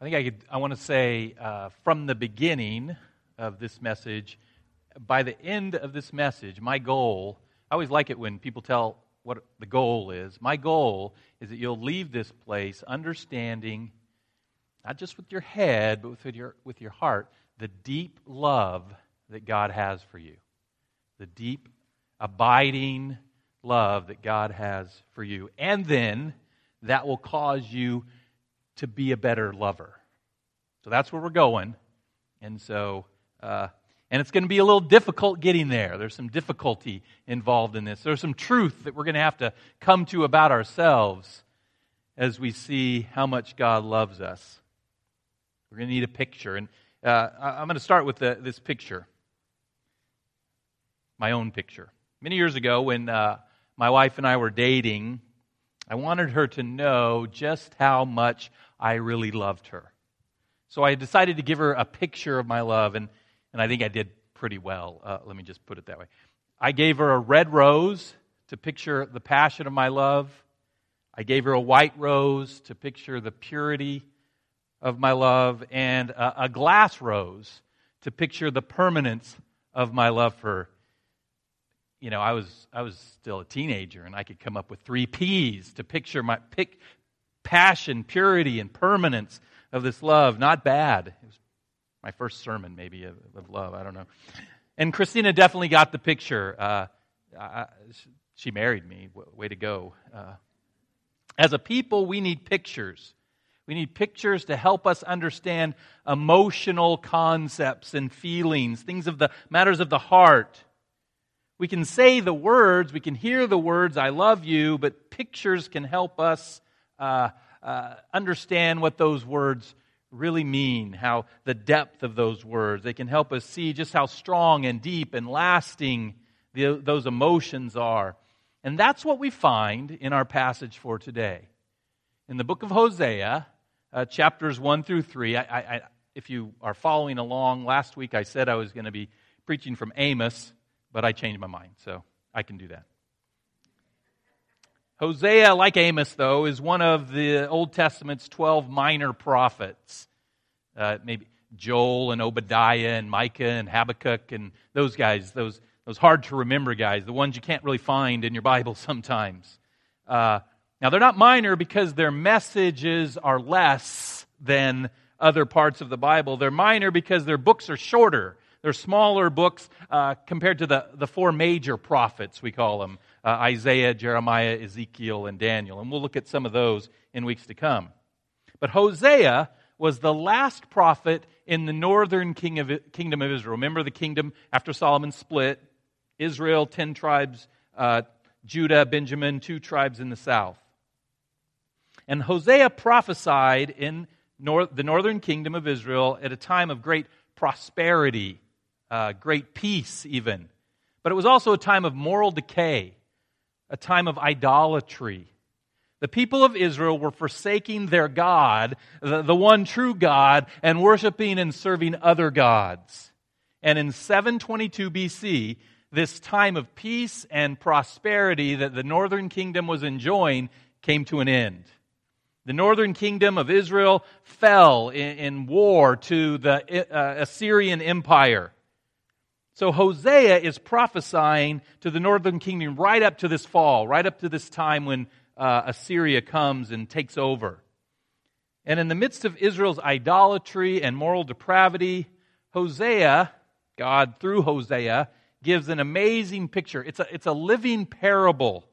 I think I could. I want to say uh, from the beginning of this message, by the end of this message, my goal. I always like it when people tell what the goal is. My goal is that you'll leave this place understanding, not just with your head, but with your with your heart, the deep love that God has for you, the deep, abiding love that God has for you, and then that will cause you to be a better lover. So that's where we're going. And so, uh, and it's going to be a little difficult getting there. There's some difficulty involved in this. There's some truth that we're going to have to come to about ourselves as we see how much God loves us. We're going to need a picture. And uh, I'm going to start with the, this picture my own picture. Many years ago, when uh, my wife and I were dating, I wanted her to know just how much I really loved her. So I decided to give her a picture of my love, and, and I think I did pretty well. Uh, let me just put it that way. I gave her a red rose to picture the passion of my love. I gave her a white rose to picture the purity of my love, and a, a glass rose to picture the permanence of my love for her you know, I was I was still a teenager, and I could come up with three P's to picture my pick passion, purity, and permanence of this love. Not bad. It was my first sermon, maybe of, of love. I don't know. And Christina definitely got the picture. Uh, I, she married me. Way to go. Uh, as a people, we need pictures. We need pictures to help us understand emotional concepts and feelings, things of the matters of the heart. We can say the words, we can hear the words, I love you, but pictures can help us uh, uh, understand what those words really mean, how the depth of those words. They can help us see just how strong and deep and lasting the, those emotions are. And that's what we find in our passage for today. In the book of Hosea, uh, chapters 1 through 3, I, I, if you are following along, last week I said I was going to be preaching from Amos but I changed my mind, so I can do that. Hosea, like Amos, though, is one of the Old Testament's 12 minor prophets. Uh, maybe Joel and Obadiah and Micah and Habakkuk and those guys, those, those hard to remember guys, the ones you can't really find in your Bible sometimes. Uh, now, they're not minor because their messages are less than other parts of the Bible. They're minor because their books are shorter. They're smaller books uh, compared to the, the four major prophets, we call them uh, Isaiah, Jeremiah, Ezekiel, and Daniel. And we'll look at some of those in weeks to come. But Hosea was the last prophet in the northern king of, kingdom of Israel. Remember the kingdom after Solomon split Israel, 10 tribes, uh, Judah, Benjamin, two tribes in the south. And Hosea prophesied in nor- the northern kingdom of Israel at a time of great prosperity uh, great peace, even. But it was also a time of moral decay, a time of idolatry. The people of Israel were forsaking their God, the, the one true God, and worshiping and serving other gods. And in 722 BC, this time of peace and prosperity that the northern kingdom was enjoying came to an end. The northern kingdom of Israel fell in, in war to the uh, Assyrian Empire. So Hosea is prophesying to the northern kingdom right up to this fall, right up to this time when uh, Assyria comes and takes over. And in the midst of Israel's idolatry and moral depravity, Hosea, God through Hosea, gives an amazing picture. It's a, it's a living parable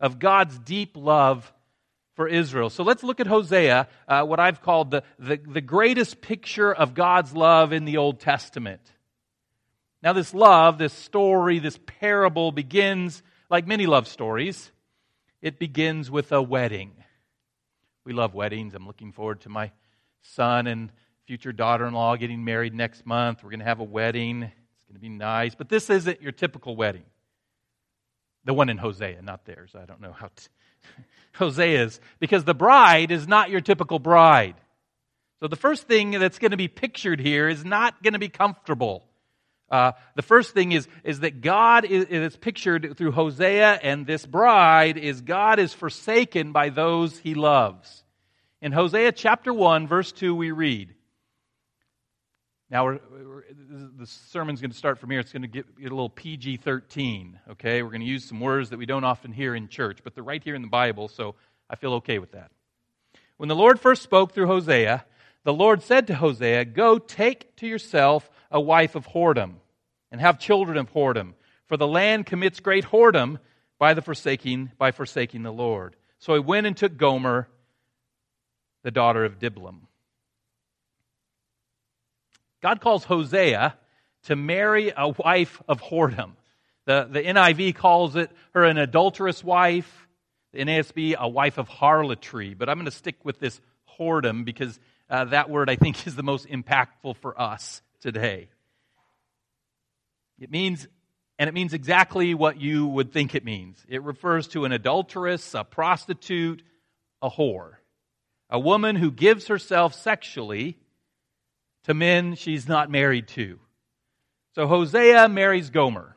of God's deep love for Israel. So let's look at Hosea, uh, what I've called the, the, the greatest picture of God's love in the Old Testament. Now, this love, this story, this parable begins like many love stories. It begins with a wedding. We love weddings. I'm looking forward to my son and future daughter in law getting married next month. We're going to have a wedding. It's going to be nice. But this isn't your typical wedding. The one in Hosea, not theirs. I don't know how t- Hosea's. Because the bride is not your typical bride. So the first thing that's going to be pictured here is not going to be comfortable. Uh, the first thing is, is that God is, is pictured through Hosea and this bride is God is forsaken by those he loves. In Hosea chapter 1, verse 2, we read. Now, we're, we're, the sermon's going to start from here. It's going to get, get a little PG 13, okay? We're going to use some words that we don't often hear in church, but they're right here in the Bible, so I feel okay with that. When the Lord first spoke through Hosea, the Lord said to Hosea, Go take to yourself a wife of whoredom, and have children of whoredom, for the land commits great whoredom by the forsaking by forsaking the Lord. So he went and took Gomer, the daughter of Diblaim. God calls Hosea to marry a wife of whoredom. The, the NIV calls it her an adulterous wife, the NASB a wife of harlotry. But I'm going to stick with this whoredom because uh, that word I think is the most impactful for us today. It means, and it means exactly what you would think it means. It refers to an adulteress, a prostitute, a whore, a woman who gives herself sexually to men she's not married to. So Hosea marries Gomer.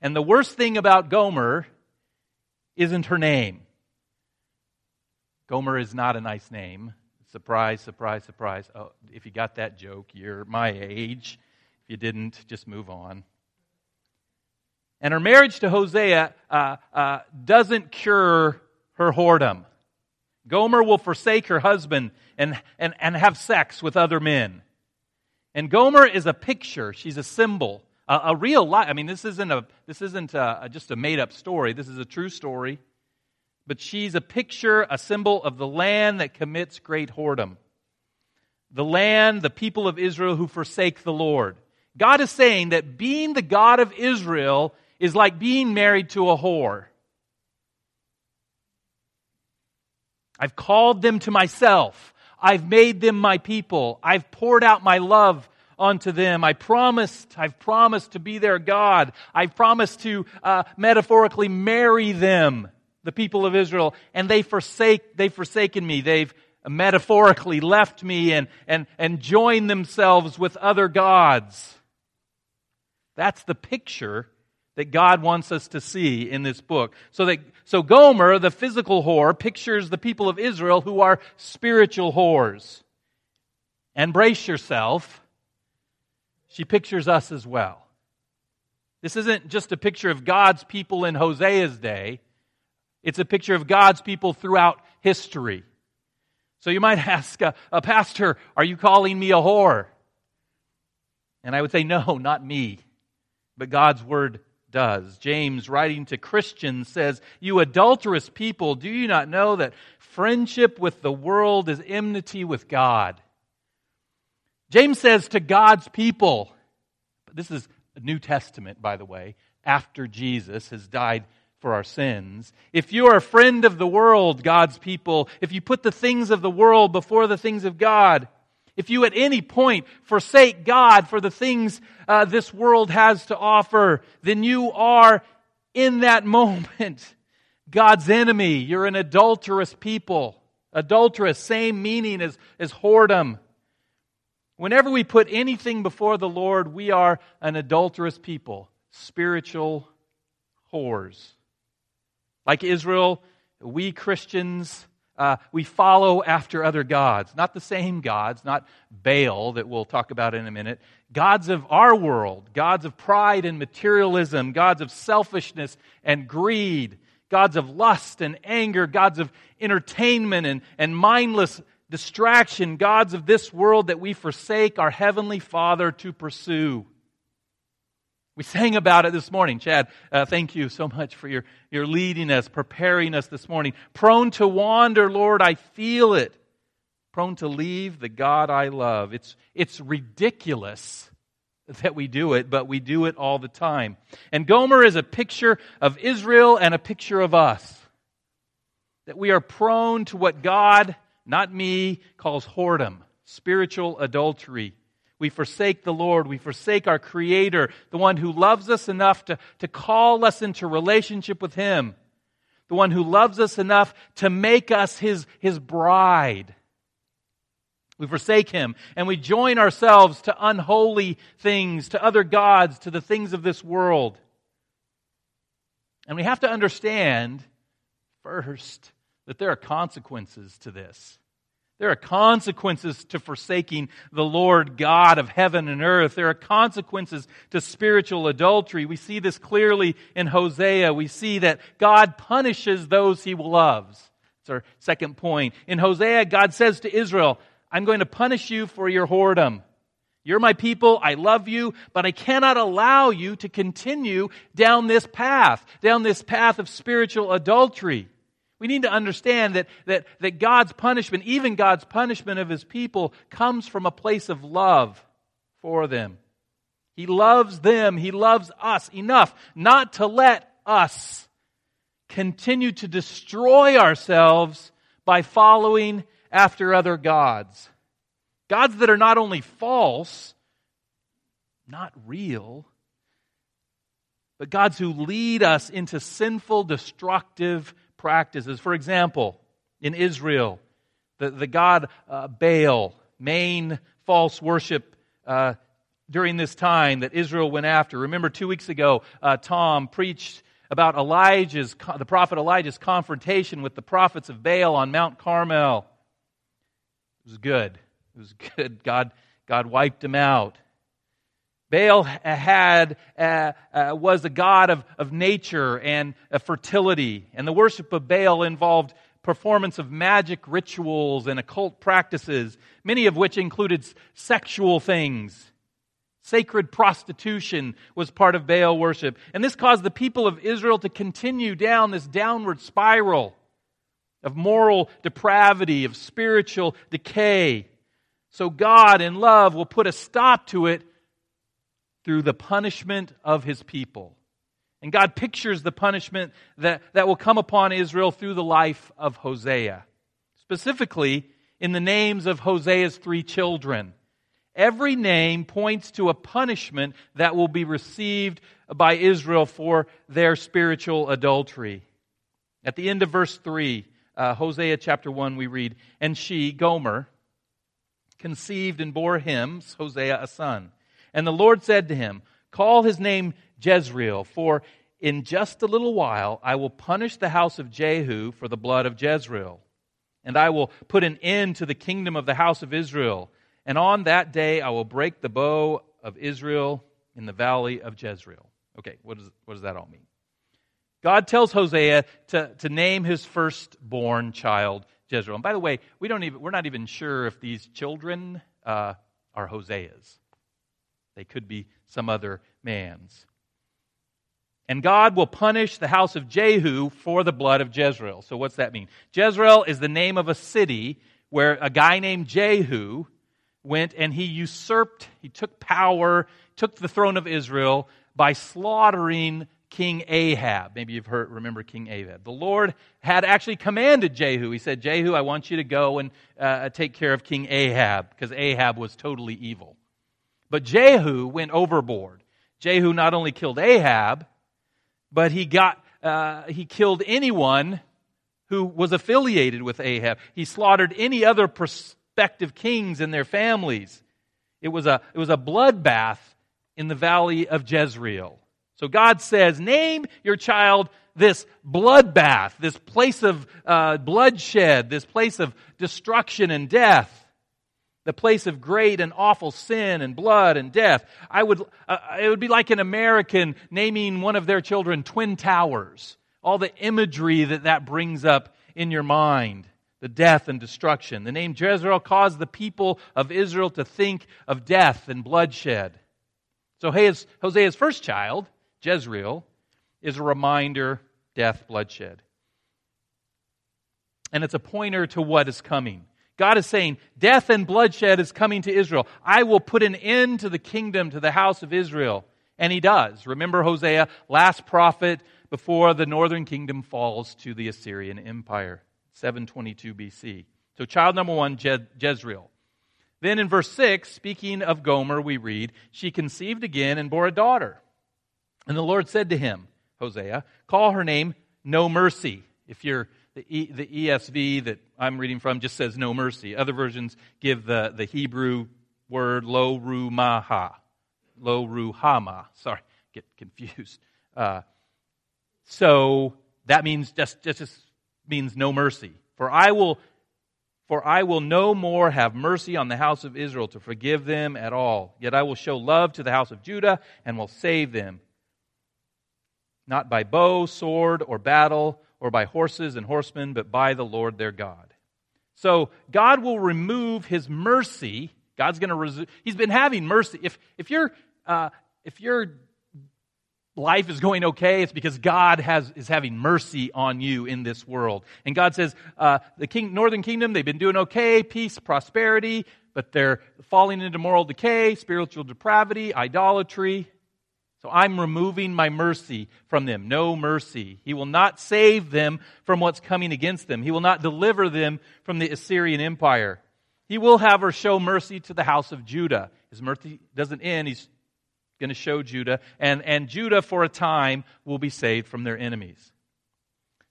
And the worst thing about Gomer isn't her name. Gomer is not a nice name. Surprise, surprise, surprise. Oh, if you got that joke, you're my age. If you didn't, just move on. And her marriage to Hosea uh, uh, doesn't cure her whoredom. Gomer will forsake her husband and, and, and have sex with other men. And Gomer is a picture. She's a symbol, a, a real life. I mean, this isn't a this isn't a, just a made up story. This is a true story. But she's a picture, a symbol of the land that commits great whoredom. The land, the people of Israel who forsake the Lord. God is saying that being the God of Israel is like being married to a whore. I've called them to myself. I've made them my people. I've poured out my love onto them. I promised, I've promised to be their God. I've promised to uh, metaphorically marry them, the people of Israel, and they forsake, they've forsaken me. They've metaphorically left me and, and, and joined themselves with other gods. That's the picture that God wants us to see in this book. So that so Gomer, the physical whore, pictures the people of Israel who are spiritual whores. And brace yourself, she pictures us as well. This isn't just a picture of God's people in Hosea's day. It's a picture of God's people throughout history. So you might ask, a, a pastor, are you calling me a whore? And I would say, no, not me. But God's word does. James, writing to Christians, says, You adulterous people, do you not know that friendship with the world is enmity with God? James says to God's people, this is New Testament, by the way, after Jesus has died for our sins. If you are a friend of the world, God's people, if you put the things of the world before the things of God, if you at any point forsake God for the things uh, this world has to offer, then you are in that moment God's enemy. You're an adulterous people. Adulterous, same meaning as, as whoredom. Whenever we put anything before the Lord, we are an adulterous people, spiritual whores. Like Israel, we Christians uh, we follow after other gods. Not the same gods, not Baal that we'll talk about in a minute. Gods of our world, gods of pride and materialism, gods of selfishness and greed, gods of lust and anger, gods of entertainment and, and mindless distraction, gods of this world that we forsake our Heavenly Father to pursue. We sang about it this morning. Chad, uh, thank you so much for your, your leading us, preparing us this morning. Prone to wander, Lord, I feel it. Prone to leave the God I love. It's, it's ridiculous that we do it, but we do it all the time. And Gomer is a picture of Israel and a picture of us. That we are prone to what God, not me, calls whoredom, spiritual adultery. We forsake the Lord. We forsake our Creator, the one who loves us enough to, to call us into relationship with Him, the one who loves us enough to make us His, His bride. We forsake Him and we join ourselves to unholy things, to other gods, to the things of this world. And we have to understand first that there are consequences to this. There are consequences to forsaking the Lord God of heaven and earth. There are consequences to spiritual adultery. We see this clearly in Hosea. We see that God punishes those he loves. That's our second point. In Hosea, God says to Israel, I'm going to punish you for your whoredom. You're my people. I love you, but I cannot allow you to continue down this path, down this path of spiritual adultery. We need to understand that, that, that God's punishment, even God's punishment of his people, comes from a place of love for them. He loves them. He loves us enough not to let us continue to destroy ourselves by following after other gods. Gods that are not only false, not real, but gods who lead us into sinful, destructive practices. For example, in Israel, the, the god uh, Baal, main false worship uh, during this time that Israel went after. Remember, two weeks ago, uh, Tom preached about Elijah's, the prophet Elijah's confrontation with the prophets of Baal on Mount Carmel. It was good. It was good. God, God wiped him out. Baal had, uh, uh, was a god of, of nature and of fertility, and the worship of Baal involved performance of magic rituals and occult practices, many of which included sexual things. Sacred prostitution was part of Baal worship. And this caused the people of Israel to continue down this downward spiral of moral depravity, of spiritual decay. So God, in love, will put a stop to it through the punishment of his people. And God pictures the punishment that, that will come upon Israel through the life of Hosea. Specifically, in the names of Hosea's three children. Every name points to a punishment that will be received by Israel for their spiritual adultery. At the end of verse 3, uh, Hosea chapter 1, we read, And she, Gomer, conceived and bore him, Hosea, a son. And the Lord said to him, Call his name Jezreel, for in just a little while I will punish the house of Jehu for the blood of Jezreel. And I will put an end to the kingdom of the house of Israel. And on that day I will break the bow of Israel in the valley of Jezreel. Okay, what, is, what does that all mean? God tells Hosea to, to name his firstborn child Jezreel. And by the way, we don't even, we're not even sure if these children uh, are Hosea's. They could be some other man's. And God will punish the house of Jehu for the blood of Jezreel. So, what's that mean? Jezreel is the name of a city where a guy named Jehu went and he usurped, he took power, took the throne of Israel by slaughtering King Ahab. Maybe you've heard, remember King Ahab. The Lord had actually commanded Jehu. He said, Jehu, I want you to go and uh, take care of King Ahab because Ahab was totally evil. But Jehu went overboard. Jehu not only killed Ahab, but he got uh, he killed anyone who was affiliated with Ahab. He slaughtered any other prospective kings and their families. It was a it was a bloodbath in the valley of Jezreel. So God says, name your child this bloodbath, this place of uh, bloodshed, this place of destruction and death the place of great and awful sin and blood and death. I would, uh, it would be like an American naming one of their children Twin Towers. All the imagery that that brings up in your mind. The death and destruction. The name Jezreel caused the people of Israel to think of death and bloodshed. So Hosea's first child, Jezreel, is a reminder death, bloodshed. And it's a pointer to what is coming. God is saying, death and bloodshed is coming to Israel. I will put an end to the kingdom, to the house of Israel. And he does. Remember Hosea, last prophet before the northern kingdom falls to the Assyrian Empire, 722 BC. So, child number one, Je- Jezreel. Then in verse 6, speaking of Gomer, we read, She conceived again and bore a daughter. And the Lord said to him, Hosea, call her name No Mercy. If you're the, e, the ESV that I'm reading from just says no mercy. Other versions give the, the Hebrew word lo rumaha. Lo ruhama. Sorry, get confused. Uh, so that means just, just, just means no mercy. For I will For I will no more have mercy on the house of Israel to forgive them at all. Yet I will show love to the house of Judah and will save them. Not by bow, sword, or battle, or by horses and horsemen, but by the Lord their God. So God will remove his mercy. God's going to resume. He's been having mercy. If, if, you uh, if your life is going okay, it's because God has, is having mercy on you in this world. And God says, uh, the king, northern kingdom, they've been doing okay, peace, prosperity, but they're falling into moral decay, spiritual depravity, idolatry. So I'm removing my mercy from them. No mercy. He will not save them from what's coming against them. He will not deliver them from the Assyrian Empire. He will, have however, show mercy to the house of Judah. His mercy doesn't end. He's going to show Judah. And, and Judah, for a time, will be saved from their enemies.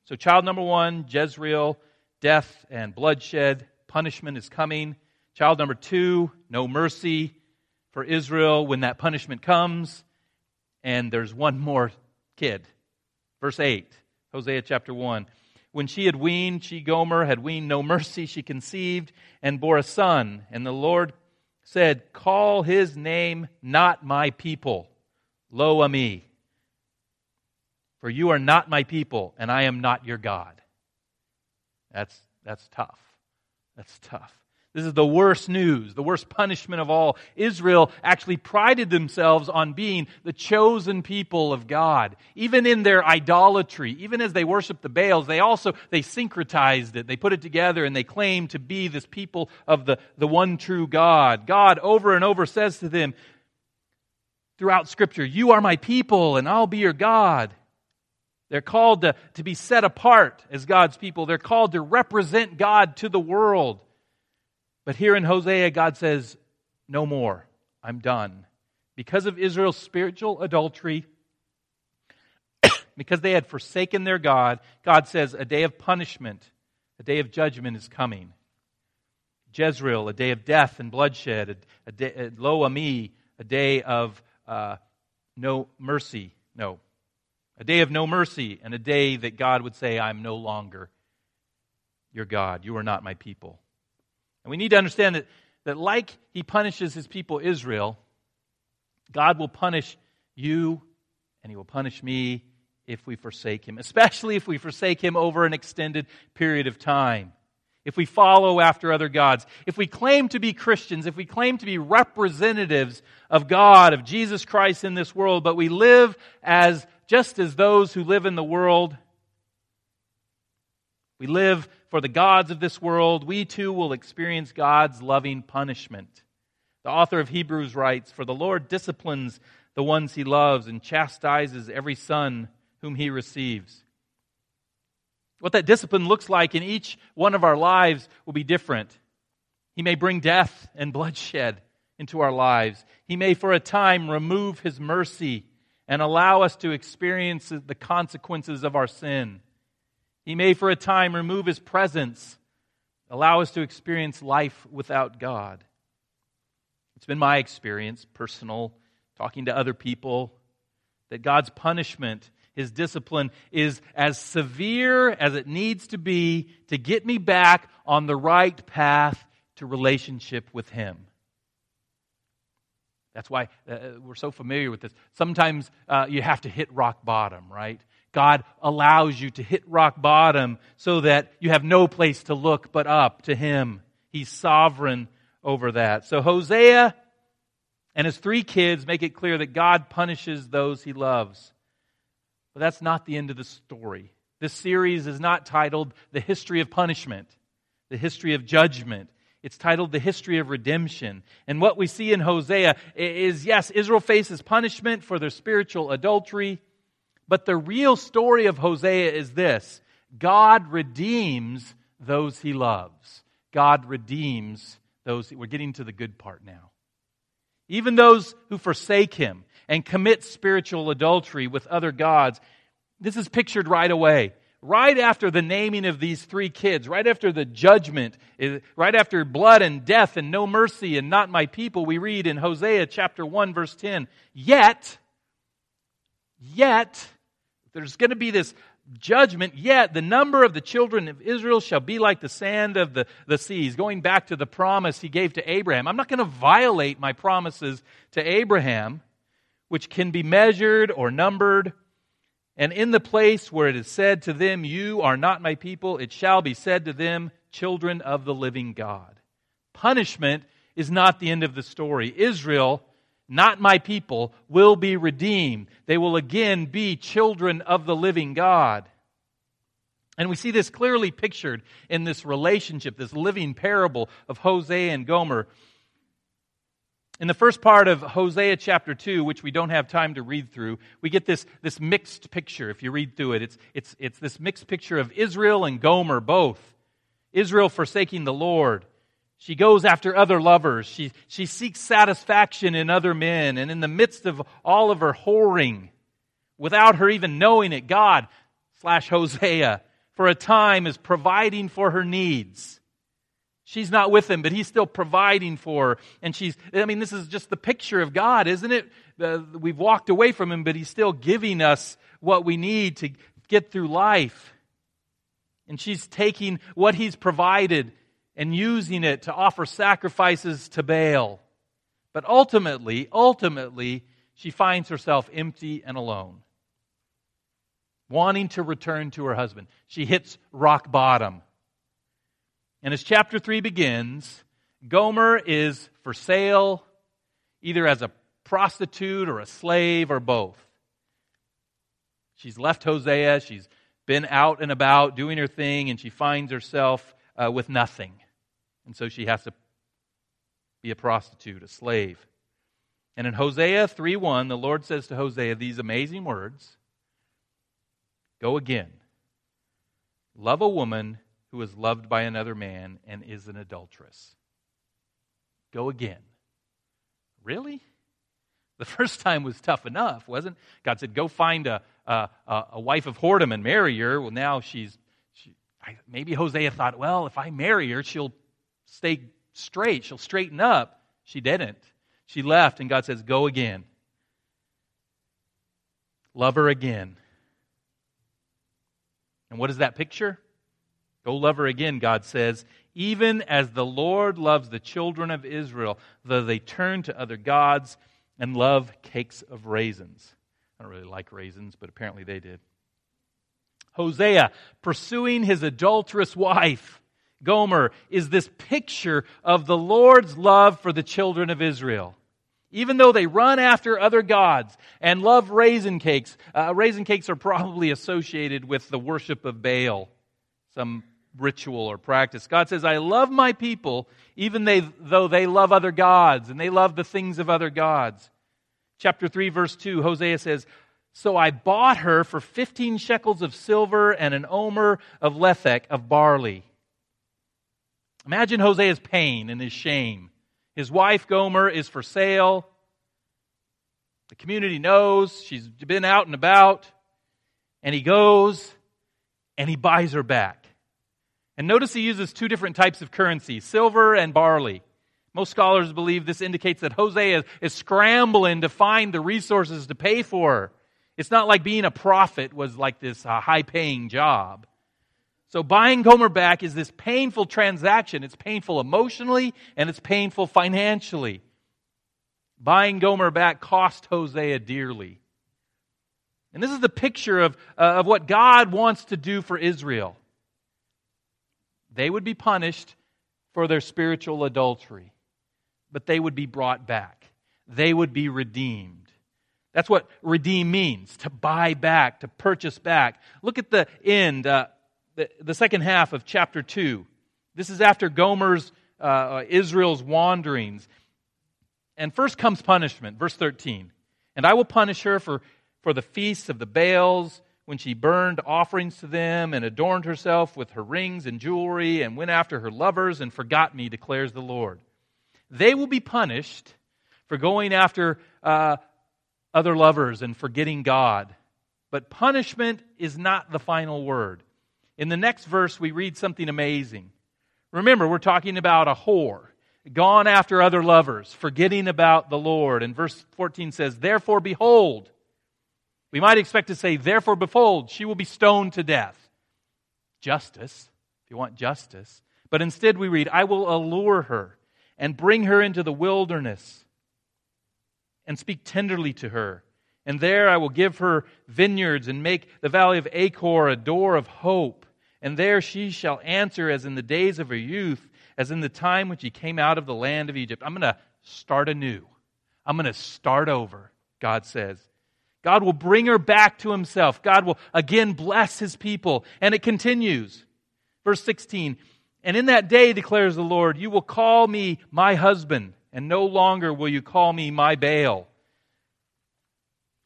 So, child number one, Jezreel, death and bloodshed, punishment is coming. Child number two, no mercy for Israel when that punishment comes. And there's one more kid. Verse 8, Hosea chapter 1. When she had weaned, she, Gomer, had weaned no mercy. She conceived and bore a son. And the Lord said, Call his name not my people, lo ami. For you are not my people, and I am not your God. That's, that's tough. That's tough. This is the worst news, the worst punishment of all. Israel actually prided themselves on being the chosen people of God. Even in their idolatry, even as they worshiped the Baals, they also, they syncretized it. They put it together and they claimed to be this people of the, the one true God. God over and over says to them throughout scripture, you are my people and I'll be your God. They're called to, to be set apart as God's people. They're called to represent God to the world. But here in Hosea, God says, No more. I'm done. Because of Israel's spiritual adultery, because they had forsaken their God, God says, A day of punishment, a day of judgment is coming. Jezreel, a day of death and bloodshed, a, a day, a, lo ami, a day of uh, no mercy. No. A day of no mercy, and a day that God would say, I'm no longer your God. You are not my people. And we need to understand that, that like he punishes his people Israel, God will punish you and he will punish me if we forsake him, especially if we forsake him over an extended period of time. If we follow after other gods, if we claim to be Christians, if we claim to be representatives of God, of Jesus Christ in this world, but we live as just as those who live in the world, we live for the gods of this world, we too will experience God's loving punishment. The author of Hebrews writes, For the Lord disciplines the ones he loves and chastises every son whom he receives. What that discipline looks like in each one of our lives will be different. He may bring death and bloodshed into our lives. He may, for a time, remove his mercy and allow us to experience the consequences of our sin. He may, for a time, remove his presence, allow us to experience life without God. It's been my experience, personal, talking to other people, that God's punishment, his discipline, is as severe as it needs to be to get me back on the right path to relationship with him. That's why uh, we're so familiar with this. Sometimes uh, you have to hit rock bottom, right? God allows you to hit rock bottom so that you have no place to look but up to Him. He's sovereign over that. So Hosea and his three kids make it clear that God punishes those he loves. But that's not the end of the story. This series is not titled The History of Punishment, The History of Judgment. It's titled The History of Redemption. And what we see in Hosea is yes, Israel faces punishment for their spiritual adultery. But the real story of Hosea is this God redeems those he loves. God redeems those. We're getting to the good part now. Even those who forsake him and commit spiritual adultery with other gods, this is pictured right away. Right after the naming of these three kids, right after the judgment, eh, right after blood and death and no mercy and not my people, we read in Hosea chapter 1 verse 10, yet, yet, there's going to be this judgment, yet the number of the children of Israel shall be like the sand of the, the seas. Going back to the promise he gave to Abraham. I'm not going to violate my promises to Abraham, which can be measured or numbered. And in the place where it is said to them, You are not my people, it shall be said to them, Children of the living God. Punishment is not the end of the story. Israel not my people, will be redeemed. They will again be children of the living God. And we see this clearly pictured in this relationship, this living parable of Hosea and Gomer. In the first part of Hosea chapter 2, which we don't have time to read through, we get this, this mixed picture if you read through it. It's, it's, it's this mixed picture of Israel and Gomer both. Israel forsaking the Lord, she goes after other lovers. She, she seeks satisfaction in other men. And in the midst of all of her whoring, without her even knowing it, God slash Hosea for a time is providing for her needs. She's not with him, but he's still providing for her. And she's, I mean, this is just the picture of God, isn't it? Uh, we've walked away from him, but he's still giving us what we need to get through life. And she's taking what he's provided and using it to offer sacrifices to Baal. But ultimately, ultimately, she finds herself empty and alone, wanting to return to her husband. She hits rock bottom. And as chapter 3 begins, Gomer is for sale either as a prostitute or a slave or both. She's left Hosea, she's been out and about doing her thing, and she finds herself uh, with nothing. And so she has to be a prostitute, a slave. And in Hosea 3:1, the Lord says to Hosea these amazing words Go again. Love a woman who is loved by another man and is an adulteress. Go again. Really? The first time was tough enough, wasn't? God said, "Go find a a, a wife of whoredom and marry her." Well, now she's she, maybe Hosea thought, "Well, if I marry her, she'll stay straight. She'll straighten up. She didn't. She left, and God says, Go again. Love her again. And what is that picture? Go love her again, God says, even as the Lord loves the children of Israel, though they turn to other gods and love cakes of raisins. I don't really like raisins, but apparently they did. Hosea pursuing his adulterous wife Gomer is this picture of the Lord's love for the children of Israel. Even though they run after other gods and love raisin cakes, uh, raisin cakes are probably associated with the worship of Baal, some ritual or practice. God says, I love my people even they, though they love other gods and they love the things of other gods. Chapter 3, verse 2, Hosea says, So I bought her for 15 shekels of silver and an omer of lethech of barley. Imagine Hosea's pain and his shame. His wife, Gomer, is for sale. The community knows she's been out and about. And he goes and he buys her back. And notice he uses two different types of currency silver and barley. Most scholars believe this indicates that Hosea is, scrambling to find the resources to pay for her. It's not like being a prophet was like this uh, high paying job. So buying Gomer back is this painful transaction. It's painful emotionally and it's painful financially. Buying Gomer back cost Hosea dearly. And this is the picture of, uh, of what God wants to do for Israel. They would be punished for their spiritual adultery, but they would be brought back. They would be redeemed. That's what redeem means to buy back, to purchase back. Look at the end. Uh, the, the second half of chapter 2. This is after Gomer's, uh, uh, Israel's wanderings. And first comes punishment, verse 13. And I will punish her for, for the feasts of the Baals, when she burned offerings to them and adorned herself with her rings and jewelry and went after her lovers and forgot me, declares the Lord. They will be punished for going after uh, other lovers and forgetting God. But punishment is not the final word. In the next verse, we read something amazing. Remember, we're talking about a whore, gone after other lovers, forgetting about the Lord. And verse 14 says, Therefore, behold, We might expect to say, Therefore, behold, she will be stoned to death. Justice, if you want justice. But instead, we read, I will allure her and bring her into the wilderness and speak tenderly to her. And there I will give her vineyards and make the valley of Achor a door of hope. And there she shall answer as in the days of her youth, as in the time when she came out of the land of Egypt. I'm going to start anew. I'm going to start over, God says. God will bring her back to himself. God will again bless his people. And it continues. Verse 16 And in that day, declares the Lord, you will call me my husband, and no longer will you call me my Baal.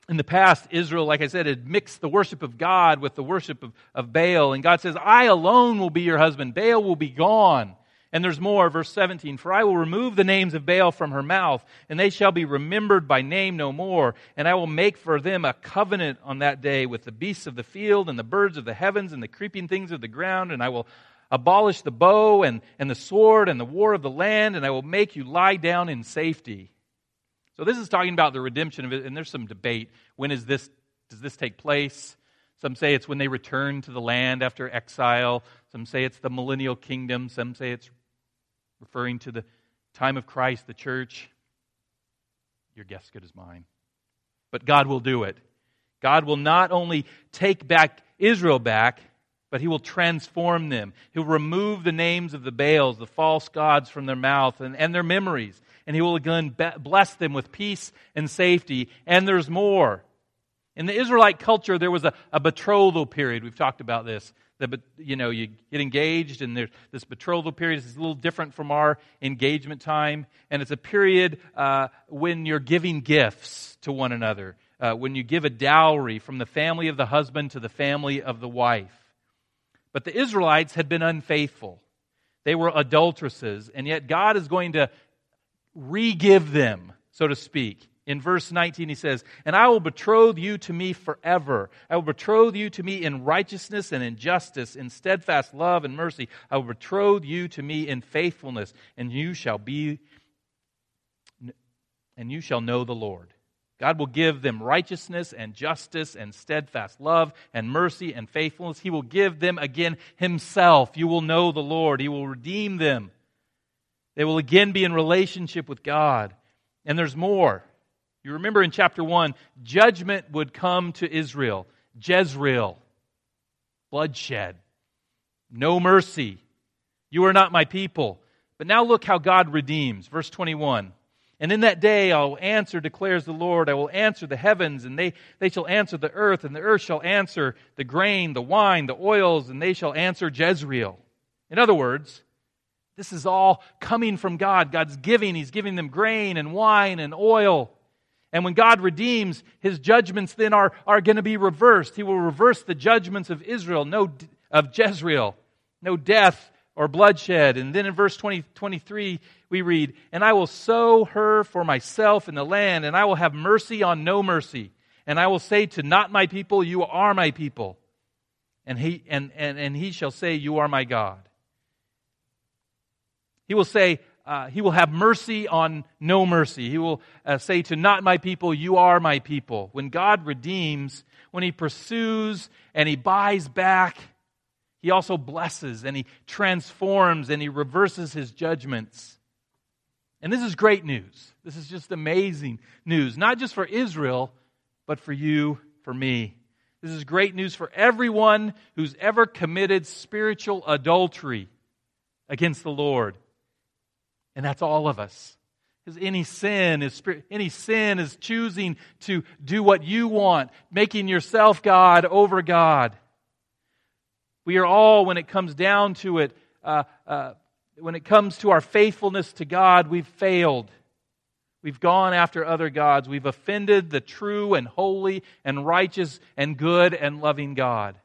In the past, Israel, like I said, had mixed the worship of God with the worship of, of Baal. And God says, I alone will be your husband. Baal will be gone. And there's more, verse 17. For I will remove the names of Baal from her mouth, and they shall be remembered by name no more. And I will make for them a covenant on that day with the beasts of the field, and the birds of the heavens, and the creeping things of the ground. And I will abolish the bow, and, and the sword, and the war of the land, and I will make you lie down in safety. So this is talking about the redemption of it, and there's some debate. When is this, does this take place? Some say it's when they return to the land after exile. Some say it's the millennial kingdom. Some say it's referring to the time of Christ, the church. Your guess good as mine. But God will do it. God will not only take back Israel back, but he will transform them. He'll remove the names of the Baals, the false gods, from their mouth and, and their memories. And he will again bless them with peace and safety. And there's more. In the Israelite culture, there was a, a betrothal period. We've talked about this that you know you get engaged and there's this betrothal period is a little different from our engagement time and it's a period uh, when you're giving gifts to one another uh, when you give a dowry from the family of the husband to the family of the wife but the israelites had been unfaithful they were adulteresses and yet god is going to re-give them so to speak in verse 19, he says, And I will betroth you to me forever. I will betroth you to me in righteousness and in justice, in steadfast love and mercy. I will betroth you to me in faithfulness, and you shall be, and you shall know the Lord. God will give them righteousness and justice and steadfast love and mercy and faithfulness. He will give them again Himself. You will know the Lord. He will redeem them. They will again be in relationship with God. And there's more. You remember in chapter 1, judgment would come to Israel. Jezreel, bloodshed, no mercy. You are not my people. But now look how God redeems. Verse 21. And in that day I will answer, declares the Lord. I will answer the heavens, and they, they shall answer the earth, and the earth shall answer the grain, the wine, the oils, and they shall answer Jezreel. In other words, this is all coming from God. God's giving. He's giving them grain and wine and oil. And when God redeems, his judgments then are, are going to be reversed. He will reverse the judgments of Israel, no, of Jezreel, no death or bloodshed. And then in verse 20, 23, we read, And I will sow her for myself in the land, and I will have mercy on no mercy. And I will say to not my people, You are my people. And he, and, and, and he shall say, You are my God. He will say, uh, he will have mercy on no mercy. He will uh, say to not my people, you are my people. When God redeems, when he pursues and he buys back, he also blesses and he transforms and he reverses his judgments. And this is great news. This is just amazing news, not just for Israel, but for you, for me. This is great news for everyone who's ever committed spiritual adultery against the Lord. And that's all of us. Because any sin is any sin is choosing to do what you want, making yourself God over God. We are all, when it comes down to it, uh, uh, when it comes to our faithfulness to God, we've failed. We've gone after other gods. We've offended the true and holy and righteous and good and loving God.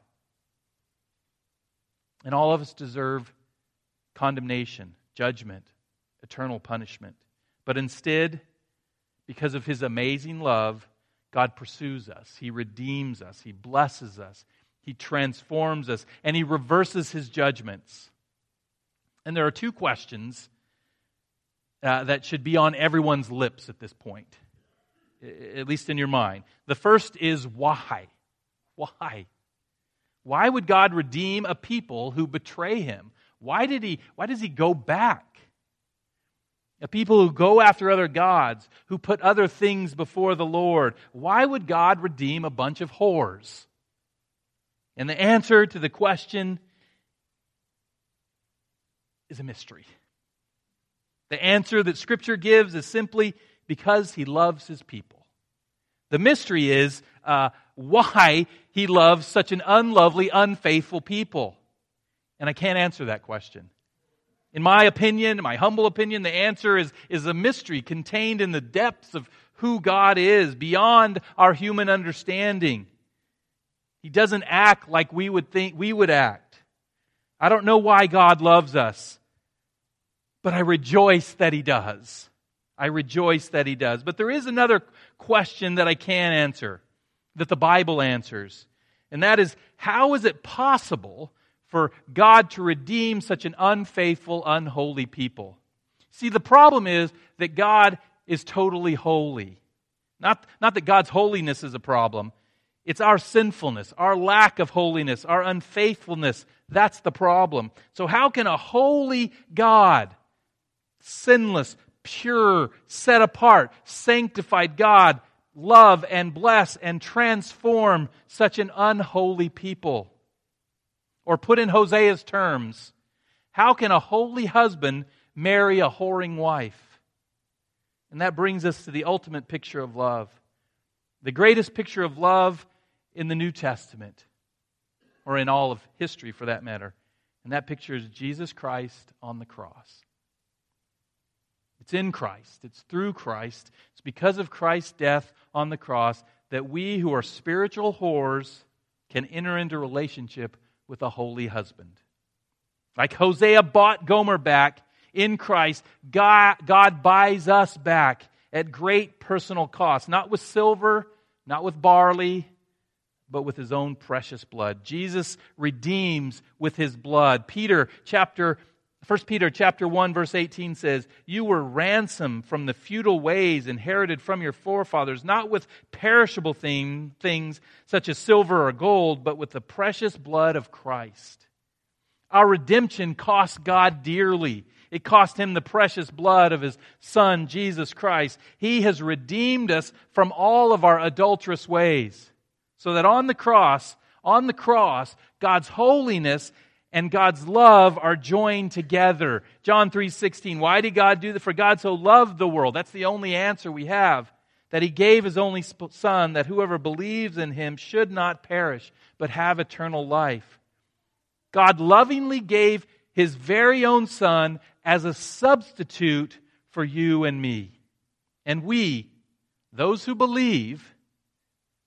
And all of us deserve condemnation, judgment eternal punishment. But instead, because of his amazing love, God pursues us. He redeems us. He blesses us. He transforms us. And he reverses his judgments. And there are two questions uh, that should be on everyone's lips at this point. at least in your mind. The first is why? Why? Why would God redeem a people who betray him? Why did he why does he go back? A people who go after other gods, who put other things before the Lord. Why would God redeem a bunch of whores? And the answer to the question is a mystery. The answer that Scripture gives is simply because He loves His people. The mystery is uh, why He loves such an unlovely, unfaithful people. And I can't answer that question. In my opinion, my humble opinion, the answer is, is a mystery contained in the depths of who God is, beyond our human understanding. He doesn't act like we would think we would act. I don't know why God loves us, but I rejoice that He does. I rejoice that He does. But there is another question that I can't answer, that the Bible answers. And that is how is it possible for God to redeem such an unfaithful, unholy people? See, the problem is that God is totally holy. Not, not that God's holiness is a problem. It's our sinfulness, our lack of holiness, our unfaithfulness. That's the problem. So, how can a holy God, sinless, pure, set apart, sanctified God love and bless and transform such an unholy people? Or put in Hosea's terms, how can a holy husband marry a whoring wife? And that brings us to the ultimate picture of love. The greatest picture of love in the New Testament, or in all of history for that matter. And that picture is Jesus Christ on the cross. It's in Christ, it's through Christ, it's because of Christ's death on the cross that we who are spiritual whores can enter into relationship with a holy husband. Like Hosea bought Gomer back in Christ, God, God buys us back at great personal cost, not with silver, not with barley, but with his own precious blood. Jesus redeems with his blood. Peter chapter 1 Peter chapter 1 verse 18 says, "You were ransomed from the futile ways inherited from your forefathers, not with perishable thing, things such as silver or gold, but with the precious blood of Christ." Our redemption cost God dearly. It cost him the precious blood of his son Jesus Christ. He has redeemed us from all of our adulterous ways. So that on the cross, on the cross, God's holiness and God's love are joined together. John 3:16. Why did God do that? For God so loved the world. That's the only answer we have. That he gave his only son that whoever believes in him should not perish but have eternal life. God lovingly gave his very own son as a substitute for you and me. And we, those who believe,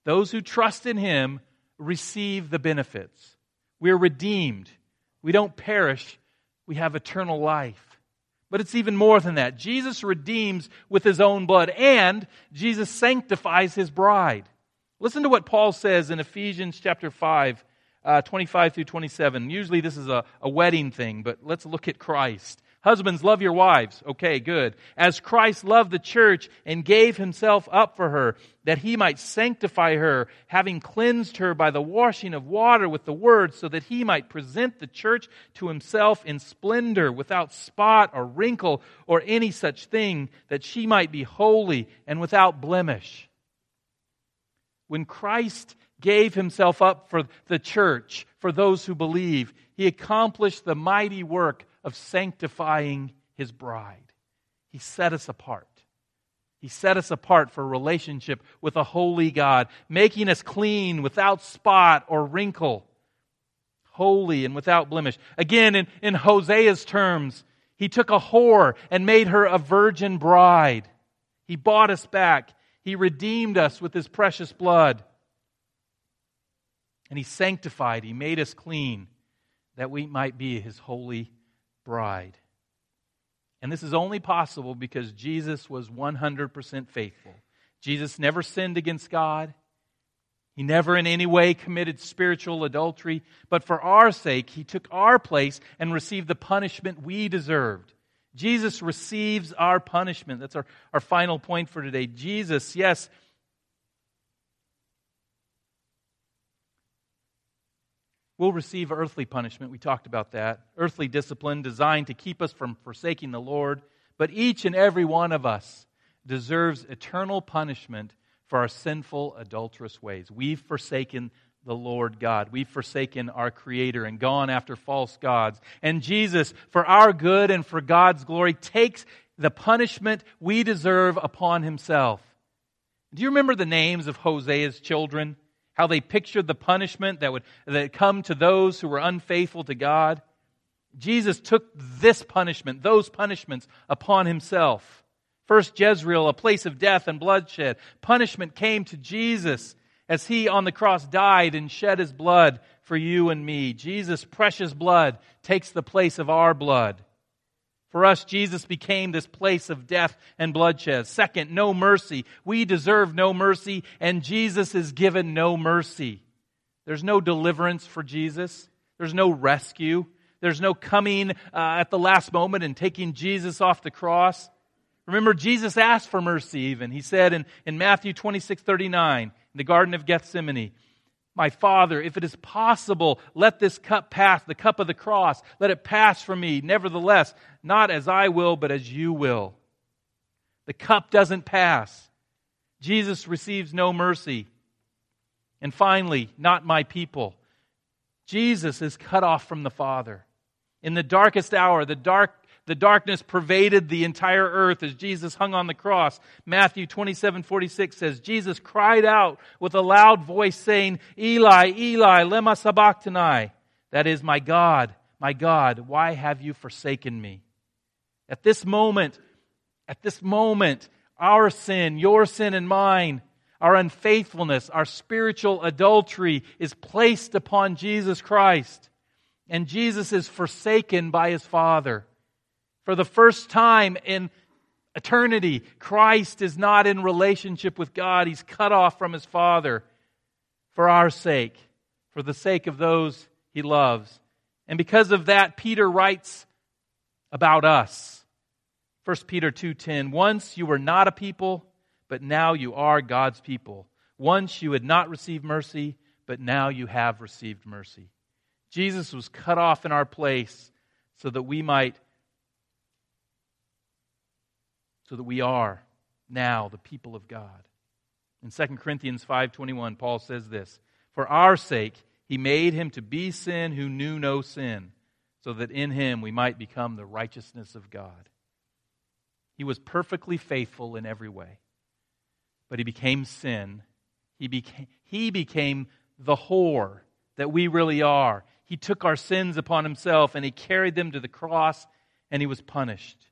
those who trust in him, receive the benefits. We're redeemed. We don't perish, we have eternal life. But it's even more than that. Jesus redeems with his own blood, and Jesus sanctifies his bride. Listen to what Paul says in Ephesians chapter 5, uh, 25 through 27. Usually this is a, a wedding thing, but let's look at Christ. Husbands, love your wives. Okay, good. As Christ loved the church and gave himself up for her, that he might sanctify her, having cleansed her by the washing of water with the word, so that he might present the church to himself in splendor, without spot or wrinkle or any such thing, that she might be holy and without blemish. When Christ gave himself up for the church, for those who believe, he accomplished the mighty work of sanctifying his bride. He set us apart. He set us apart for relationship with a holy God, making us clean without spot or wrinkle, holy and without blemish. Again, in, in Hosea's terms, he took a whore and made her a virgin bride. He bought us back. He redeemed us with his precious blood. And he sanctified, he made us clean that we might be his holy bride. And this is only possible because Jesus was 100% faithful. Jesus never sinned against God. He never in any way committed spiritual adultery. But for our sake, he took our place and received the punishment we deserved. Jesus receives our punishment. That's our, our final point for today. Jesus, yes, will receive earthly punishment. We talked about that. Earthly discipline designed to keep us from forsaking the Lord. But each and every one of us deserves eternal punishment for our sinful, adulterous ways. We've forsaken the Lord God. We've forsaken our Creator and gone after false gods. And Jesus, for our good and for God's glory, takes the punishment we deserve upon Himself. Do you remember the names of Hosea's children? How they pictured the punishment that would that come to those who were unfaithful to God? Jesus took this punishment, those punishments, upon Himself. First, Jezreel, a place of death and bloodshed. Punishment came to Jesus as he on the cross died and shed his blood for you and me. Jesus' precious blood takes the place of our blood. For us, Jesus became this place of death and bloodshed. Second, no mercy. We deserve no mercy, and Jesus is given no mercy. There's no deliverance for Jesus. There's no rescue. There's no coming uh, at the last moment and taking Jesus off the cross. Remember, Jesus asked for mercy even. He said in, in Matthew 26, 39, in the Garden of Gethsemane. My Father, if it is possible, let this cup pass, the cup of the cross, let it pass from me. Nevertheless, not as I will, but as you will. The cup doesn't pass. Jesus receives no mercy. And finally, not my people. Jesus is cut off from the Father. In the darkest hour, the dark the darkness pervaded the entire earth as Jesus hung on the cross. Matthew 27 46 says, Jesus cried out with a loud voice, saying, Eli, Eli, lema sabachthani. That is, my God, my God, why have you forsaken me? At this moment, at this moment, our sin, your sin and mine, our unfaithfulness, our spiritual adultery is placed upon Jesus Christ. And Jesus is forsaken by his Father. For the first time in eternity, Christ is not in relationship with God. He's cut off from his Father for our sake, for the sake of those he loves. And because of that, Peter writes about us. 1 Peter 2:10 Once you were not a people, but now you are God's people. Once you had not received mercy, but now you have received mercy. Jesus was cut off in our place so that we might so that we are now the people of God. In 2 Corinthians 5:21 Paul says this, "For our sake he made him to be sin who knew no sin, so that in him we might become the righteousness of God." He was perfectly faithful in every way. But he became sin. He became, he became the whore that we really are. He took our sins upon himself and he carried them to the cross and he was punished.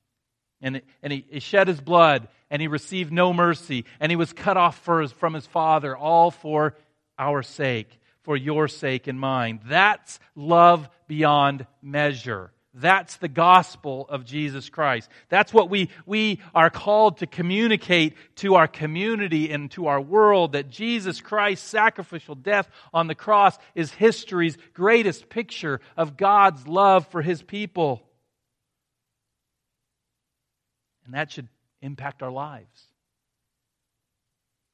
And, and he, he, shed his blood, and he received no mercy, and he was cut off his, from his Father, all for our sake, for your sake and mine. That's love beyond measure. That's the gospel of Jesus Christ. That's what we, we are called to communicate to our community and to our world that Jesus Christ's sacrificial death on the cross is history's greatest picture of God's love for his people. And that should impact our lives.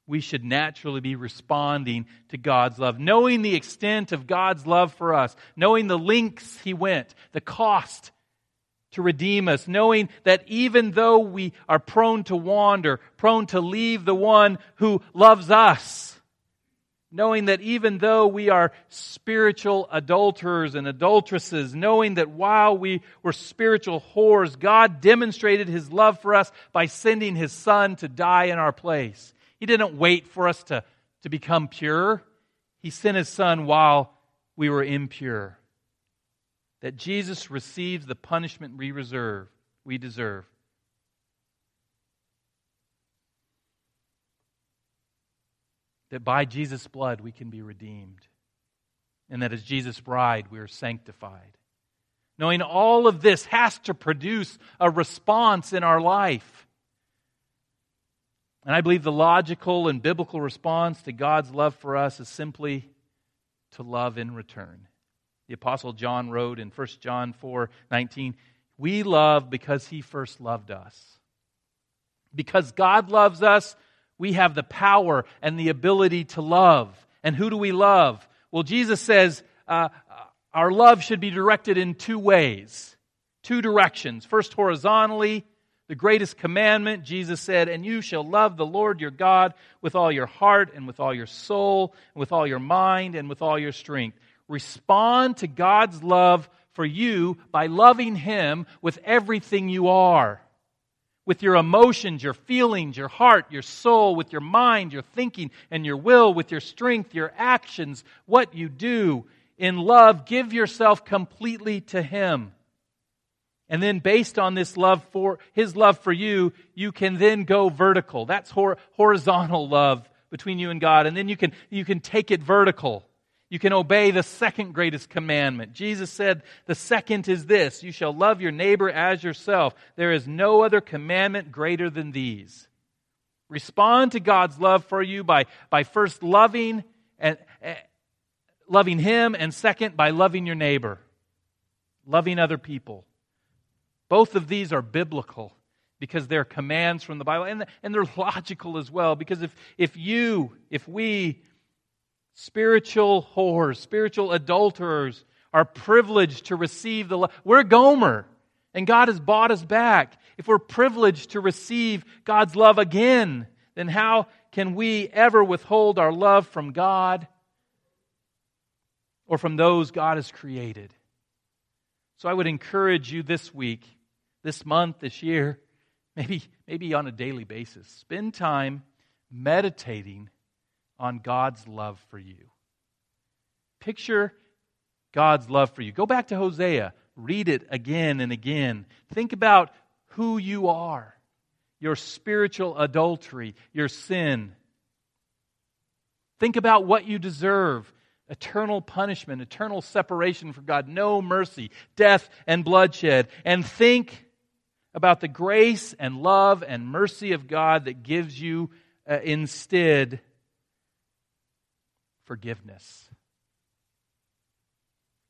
We should naturally be responding to God's love, knowing the extent of God's love for us, knowing the lengths He went, the cost to redeem us, knowing that even though we are prone to wander, prone to leave the one who loves us, knowing that even though we are spiritual adulterers and adulteresses, knowing that while we were spiritual whores, God demonstrated his love for us by sending his son to die in our place. He didn't wait for us to, to become pure. He sent his son while we were impure. That Jesus receives the punishment we reserve, we deserve. That by Jesus' blood we can be redeemed, and that as Jesus' bride we are sanctified. Knowing all of this has to produce a response in our life. And I believe the logical and biblical response to God's love for us is simply to love in return. The Apostle John wrote in 1 John 4 19, We love because he first loved us. Because God loves us, we have the power and the ability to love. And who do we love? Well, Jesus says uh, our love should be directed in two ways, two directions. First, horizontally, the greatest commandment, Jesus said, and you shall love the Lord your God with all your heart and with all your soul and with all your mind and with all your strength. Respond to God's love for you by loving Him with everything you are. With your emotions, your feelings, your heart, your soul, with your mind, your thinking, and your will, with your strength, your actions, what you do. In love, give yourself completely to Him. And then, based on this love for His love for you, you can then go vertical. That's hor- horizontal love between you and God. And then you can, you can take it vertical. You can obey the second greatest commandment. Jesus said, The second is this you shall love your neighbor as yourself. There is no other commandment greater than these. Respond to God's love for you by, by first loving and uh, loving him and second by loving your neighbor loving other people both of these are biblical because they're commands from the bible and, and they're logical as well because if, if you if we spiritual whores, spiritual adulterers are privileged to receive the love. We're Gomer, and God has bought us back. If we're privileged to receive God's love again, then how can we ever withhold our love from God or from those God has created? So I would encourage you this week, this month, this year, maybe, maybe on a daily basis, spend time meditating on God's love for you. Picture God's love for you. Go back to Hosea, read it again and again. Think about who you are, your spiritual adultery, your sin. Think about what you deserve eternal punishment, eternal separation from God, no mercy, death and bloodshed. And think about the grace and love and mercy of God that gives you uh, instead forgiveness,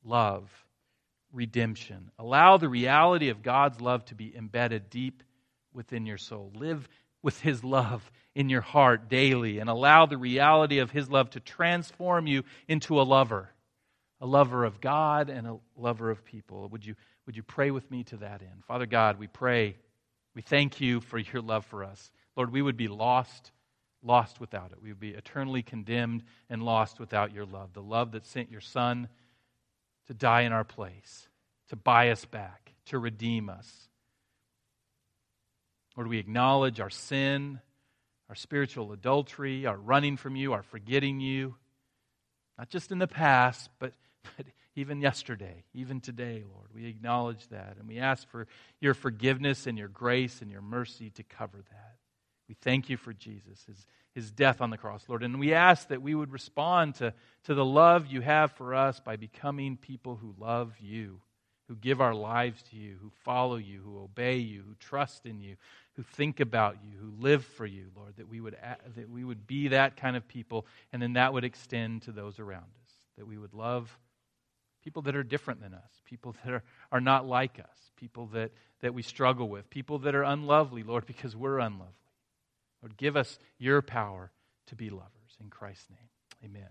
love, redemption. Allow the reality of God's love to be embedded deep within your soul. Live with His love in your heart daily and allow the reality of His love to transform you into a lover, a lover of God and a lover of people. Would you, would you pray with me to that end? Father God, we pray, we thank you for your love for us. Lord, we would be lost lost without it. We would be eternally condemned and lost without your love. The love that sent your Son to die in our place, to buy us back, to redeem us. Lord, we acknowledge our sin, our spiritual adultery, our running from you, our forgetting you, not just in the past, but, but even yesterday, even today, Lord. We acknowledge that, and we ask for your forgiveness and your grace and your mercy to cover that. We thank you for Jesus, his, his death on the cross, Lord. And we ask that we would respond to, to the love you have for us by becoming people who love you, who give our lives to you, who follow you, who obey you, who trust in you, who think about you, who live for you, Lord. That we would, that we would be that kind of people, and then that would extend to those around us. That we would love people that are different than us, people that are, are not like us, people that, that we struggle with, people that are unlovely, Lord, because we're unlovely. Lord, give us your power to be lovers. In Christ's name, amen.